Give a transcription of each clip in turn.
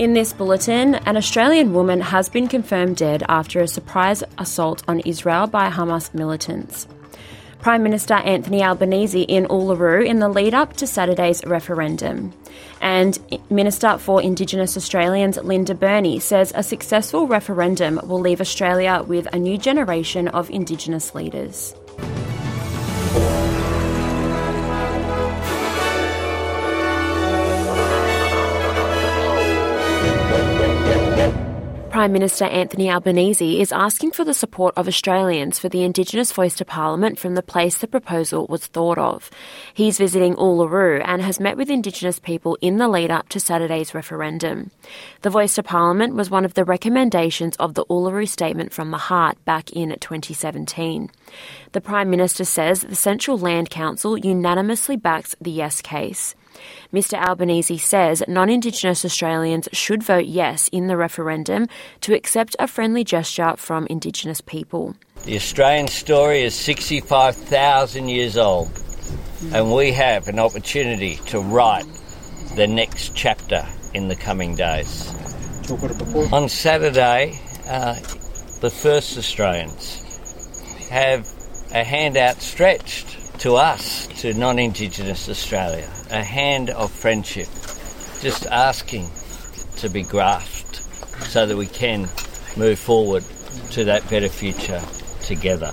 In this bulletin, an Australian woman has been confirmed dead after a surprise assault on Israel by Hamas militants. Prime Minister Anthony Albanese in Uluru in the lead up to Saturday's referendum. And Minister for Indigenous Australians Linda Burney says a successful referendum will leave Australia with a new generation of Indigenous leaders. Prime Minister Anthony Albanese is asking for the support of Australians for the Indigenous voice to Parliament from the place the proposal was thought of. He's visiting Uluru and has met with Indigenous people in the lead up to Saturday's referendum. The voice to Parliament was one of the recommendations of the Uluru Statement from the Heart back in 2017. The Prime Minister says the Central Land Council unanimously backs the yes case. Mr Albanese says non Indigenous Australians should vote yes in the referendum to accept a friendly gesture from Indigenous people. The Australian story is 65,000 years old, and we have an opportunity to write the next chapter in the coming days. On Saturday, uh, the first Australians have a hand outstretched to us, to non Indigenous Australia, a hand of friendship, just asking to be grasped so that we can move forward to that better future together.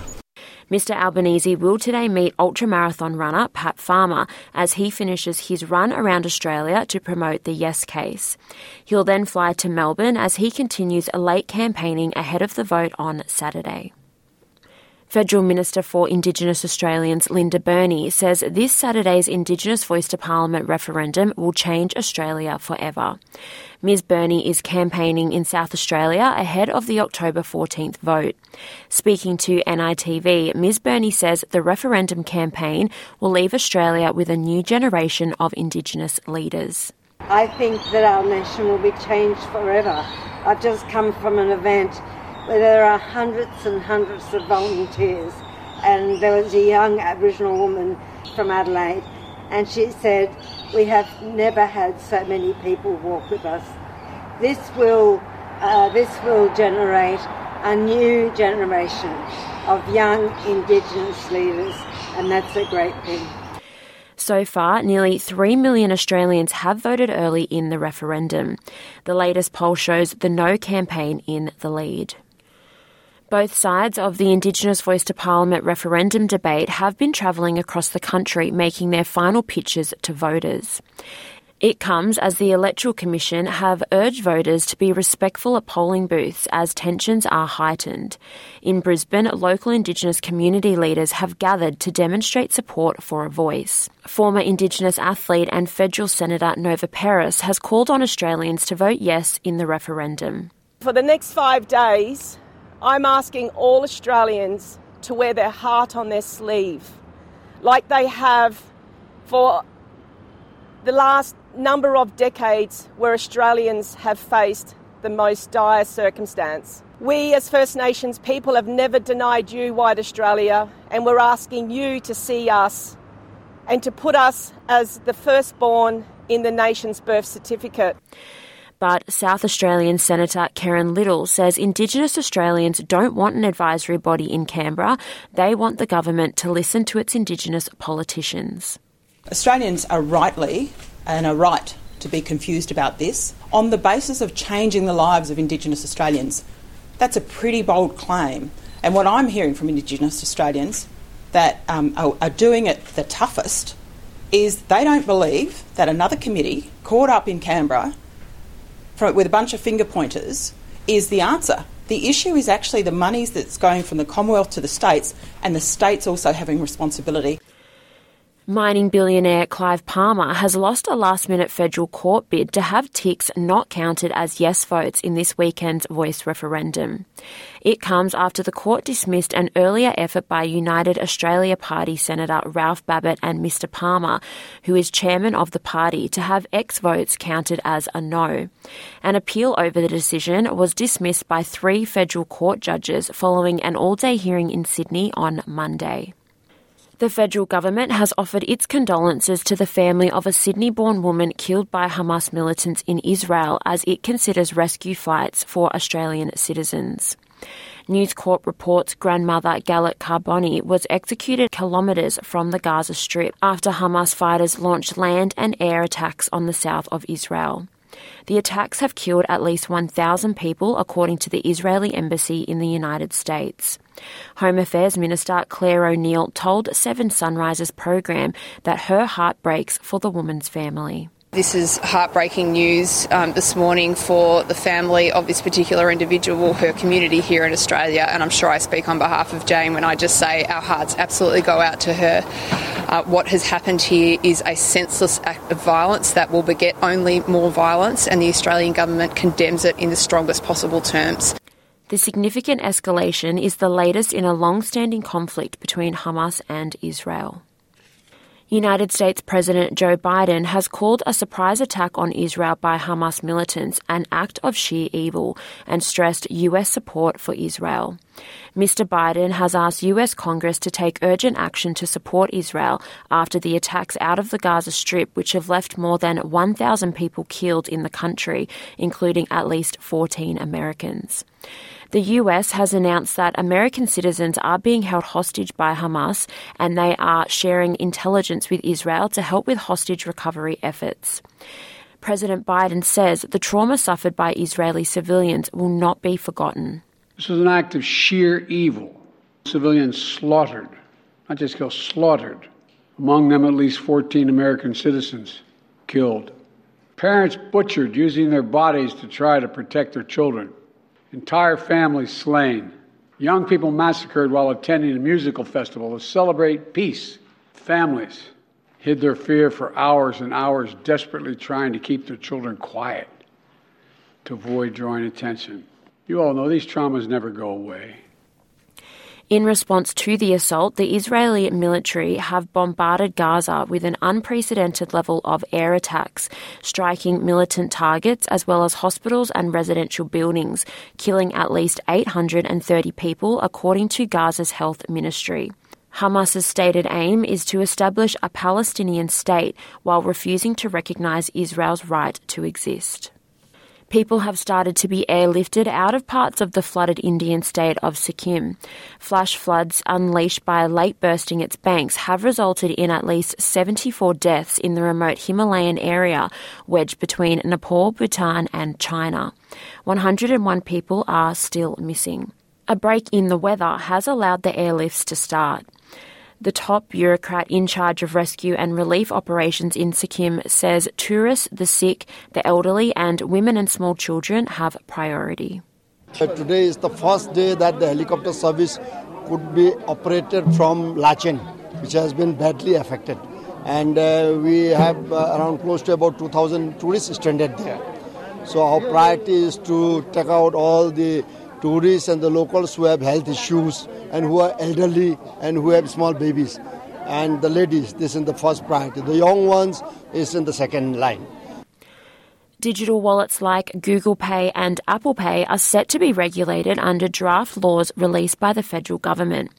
Mr Albanese will today meet ultramarathon runner Pat Farmer as he finishes his run around Australia to promote the Yes case. He'll then fly to Melbourne as he continues a late campaigning ahead of the vote on Saturday. Federal Minister for Indigenous Australians Linda Burney says this Saturday's Indigenous Voice to Parliament referendum will change Australia forever. Ms Burney is campaigning in South Australia ahead of the October 14th vote. Speaking to NITV, Ms Burney says the referendum campaign will leave Australia with a new generation of Indigenous leaders. I think that our nation will be changed forever. I've just come from an event where there are hundreds and hundreds of volunteers. And there was a young Aboriginal woman from Adelaide, and she said, We have never had so many people walk with us. This will, uh, this will generate a new generation of young Indigenous leaders, and that's a great thing. So far, nearly 3 million Australians have voted early in the referendum. The latest poll shows the No campaign in the lead. Both sides of the Indigenous Voice to Parliament referendum debate have been travelling across the country making their final pitches to voters. It comes as the Electoral Commission have urged voters to be respectful at polling booths as tensions are heightened. In Brisbane, local Indigenous community leaders have gathered to demonstrate support for a voice. Former Indigenous athlete and federal Senator Nova Peris has called on Australians to vote yes in the referendum. For the next five days, I'm asking all Australians to wear their heart on their sleeve, like they have for the last number of decades where Australians have faced the most dire circumstance. We, as First Nations people, have never denied you white Australia, and we're asking you to see us and to put us as the firstborn in the nation's birth certificate. But South Australian Senator Kerrynne Liddle says Indigenous Australians don't want an advisory body in Canberra. They want the government to listen to its Indigenous politicians. Australians are rightly and are right to be confused about this on the basis of changing the lives of Indigenous Australians. That's a pretty bold claim. And what I'm hearing from Indigenous Australians that um, are, are doing it the toughest is they don't believe that another committee caught up in Canberra with a bunch of finger pointers is the answer. The issue is actually the monies that's going from the Commonwealth to the states, and the states also having responsibility. Mining billionaire Clive Palmer has lost a last minute federal court bid to have ticks not counted as yes votes in this weekend's voice referendum. It comes after the court dismissed an earlier effort by United Australia Party Senator Ralph Babet and Mr Palmer, who is chairman of the party, to have X votes counted as a no. An appeal over the decision was dismissed by three federal court judges following an all day hearing in Sydney on Monday. The federal government has offered its condolences to the family of a Sydney born woman killed by Hamas militants in Israel as it considers rescue flights for Australian citizens. News Corp reports grandmother Galit Carbone was executed kilometres from the Gaza Strip after Hamas fighters launched land and air attacks on the south of Israel. The attacks have killed at least 1,000 people, according to the Israeli embassy in the United States. Home Affairs Minister Clare O'Neill told Seven Sunrises program that her heart breaks for the woman's family. This is heartbreaking news um, this morning for the family of this particular individual, her community here in Australia, and I'm sure I speak on behalf of Jane when I just say our hearts absolutely go out to her. Uh, what has happened here is a senseless act of violence that will beget only more violence, and the Australian government condemns it in the strongest possible terms. The significant escalation is the latest in a long standing conflict between Hamas and Israel. United States President Joe Biden has called a surprise attack on Israel by Hamas militants an act of sheer evil and stressed U.S. support for Israel. Mr. Biden has asked U.S. Congress to take urgent action to support Israel after the attacks out of the Gaza Strip, which have left more than 1,000 people killed in the country, including at least 14 Americans. The US has announced that American citizens are being held hostage by Hamas and they are sharing intelligence with Israel to help with hostage recovery efforts. President Biden says the trauma suffered by Israeli civilians will not be forgotten. This was an act of sheer evil. Civilians slaughtered, not just killed, slaughtered. Among them, at least 14 American citizens killed. Parents butchered using their bodies to try to protect their children entire families slain, young people massacred while attending a musical festival to celebrate peace. Families hid their fear for hours and hours, desperately trying to keep their children quiet to avoid drawing attention. You all know these traumas never go away. In response to the assault, the Israeli military have bombarded Gaza with an unprecedented level of air attacks, striking militant targets as well as hospitals and residential buildings, killing at least 830 people, according to Gaza's health ministry. Hamas's stated aim is to establish a Palestinian state while refusing to recognize Israel's right to exist people have started to be airlifted out of parts of the flooded Indian state of Sikkim. Flash floods unleashed by a lake bursting its banks have resulted in at least 74 deaths in the remote Himalayan area wedged between Nepal, Bhutan, and China. 101 people are still missing. A break in the weather has allowed the airlifts to start. The top bureaucrat in charge of rescue and relief operations in Sikkim says tourists, the sick, the elderly, and women and small children have priority. Today is the first day that the helicopter service could be operated from Lachen, which has been badly affected. And uh, we have uh, around close to about 2,000 tourists stranded there. So our priority is to take out all the tourists and the locals who have health issues and who are elderly and who have small babies. And the ladies, this is the first priority. The young ones is in the second line. Digital wallets like Google Pay and Apple Pay are set to be regulated under draft laws released by the federal government.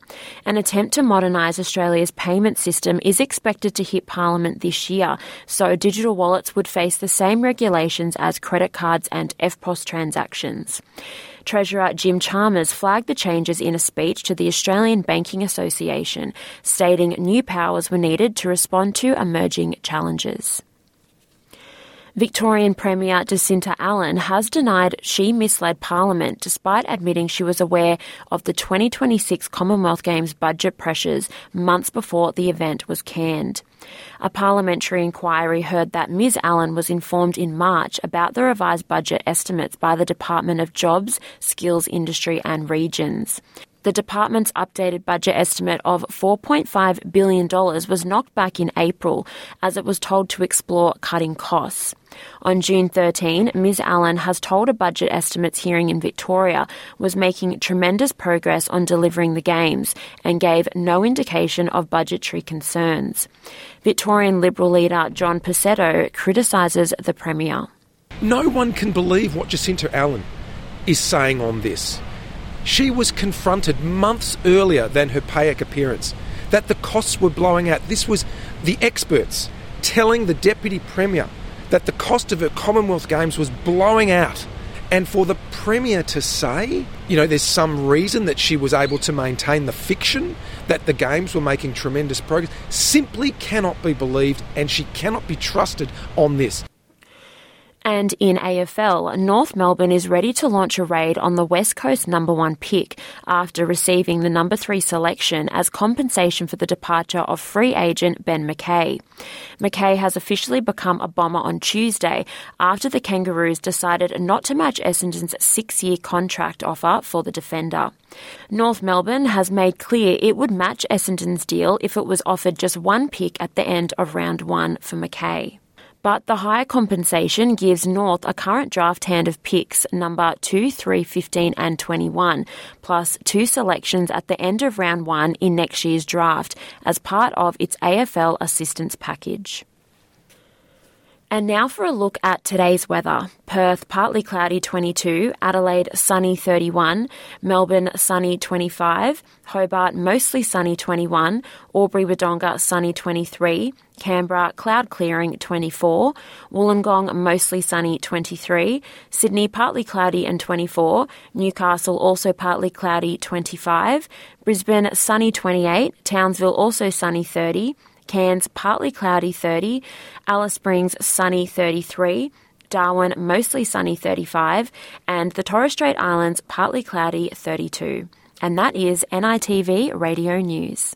An attempt to modernise Australia's payment system is expected to hit Parliament this year, so digital wallets would face the same regulations as credit cards and EFTPOS transactions. Treasurer Jim Chalmers flagged the changes in a speech to the Australian Banking Association, stating new powers were needed to respond to emerging challenges. Victorian Premier Jacinta Allan has denied she misled Parliament despite admitting she was aware of the 2026 Commonwealth Games budget pressures months before the event was canned. A parliamentary inquiry heard that Ms Allan was informed in March about the revised budget estimates by the Department of Jobs, Skills, Industry and Regions. The department's updated budget estimate of $4.5 billion was knocked back in April as it was told to explore cutting costs. On June 13, Ms Allan has told a budget estimates hearing in Victoria was making tremendous progress on delivering the Games and gave no indication of budgetary concerns. Victorian Liberal leader John Pesutto criticises the Premier. No one can believe what Jacinta Allan is saying on this. She was confronted months earlier than her PAEC appearance that the costs were blowing out. This was the experts telling the Deputy Premier that the cost of her Commonwealth Games was blowing out. And for the Premier to say, you know, there's some reason that she was able to maintain the fiction that the Games were making tremendous progress simply cannot be believed and she cannot be trusted on this. And in AFL, North Melbourne is ready to launch a raid on the West Coast number one pick after receiving the number three selection as compensation for the departure of free agent Ben McKay. McKay has officially become a bomber on Tuesday after the Kangaroos decided not to match Essendon's six year contract offer for the defender. North Melbourne has made clear it would match Essendon's deal if it was offered just one pick at the end of round one for McKay but the higher compensation gives North a current draft hand of picks number 2, 3, 15, and 21, plus two selections at the end of round one in next year's draft as part of its AFL assistance package. And now for a look at today's weather. Perth partly cloudy 22, Adelaide sunny 31, Melbourne sunny 25, Hobart mostly sunny 21, Albury Wodonga sunny 23, Canberra cloud clearing 24, Wollongong mostly sunny 23, Sydney partly cloudy and 24, Newcastle also partly cloudy 25, Brisbane sunny 28, Townsville also sunny 30, Cairns partly cloudy 30, Alice Springs sunny 33, Darwin mostly sunny 35, and the Torres Strait Islands partly cloudy 32. And that is NITV Radio News.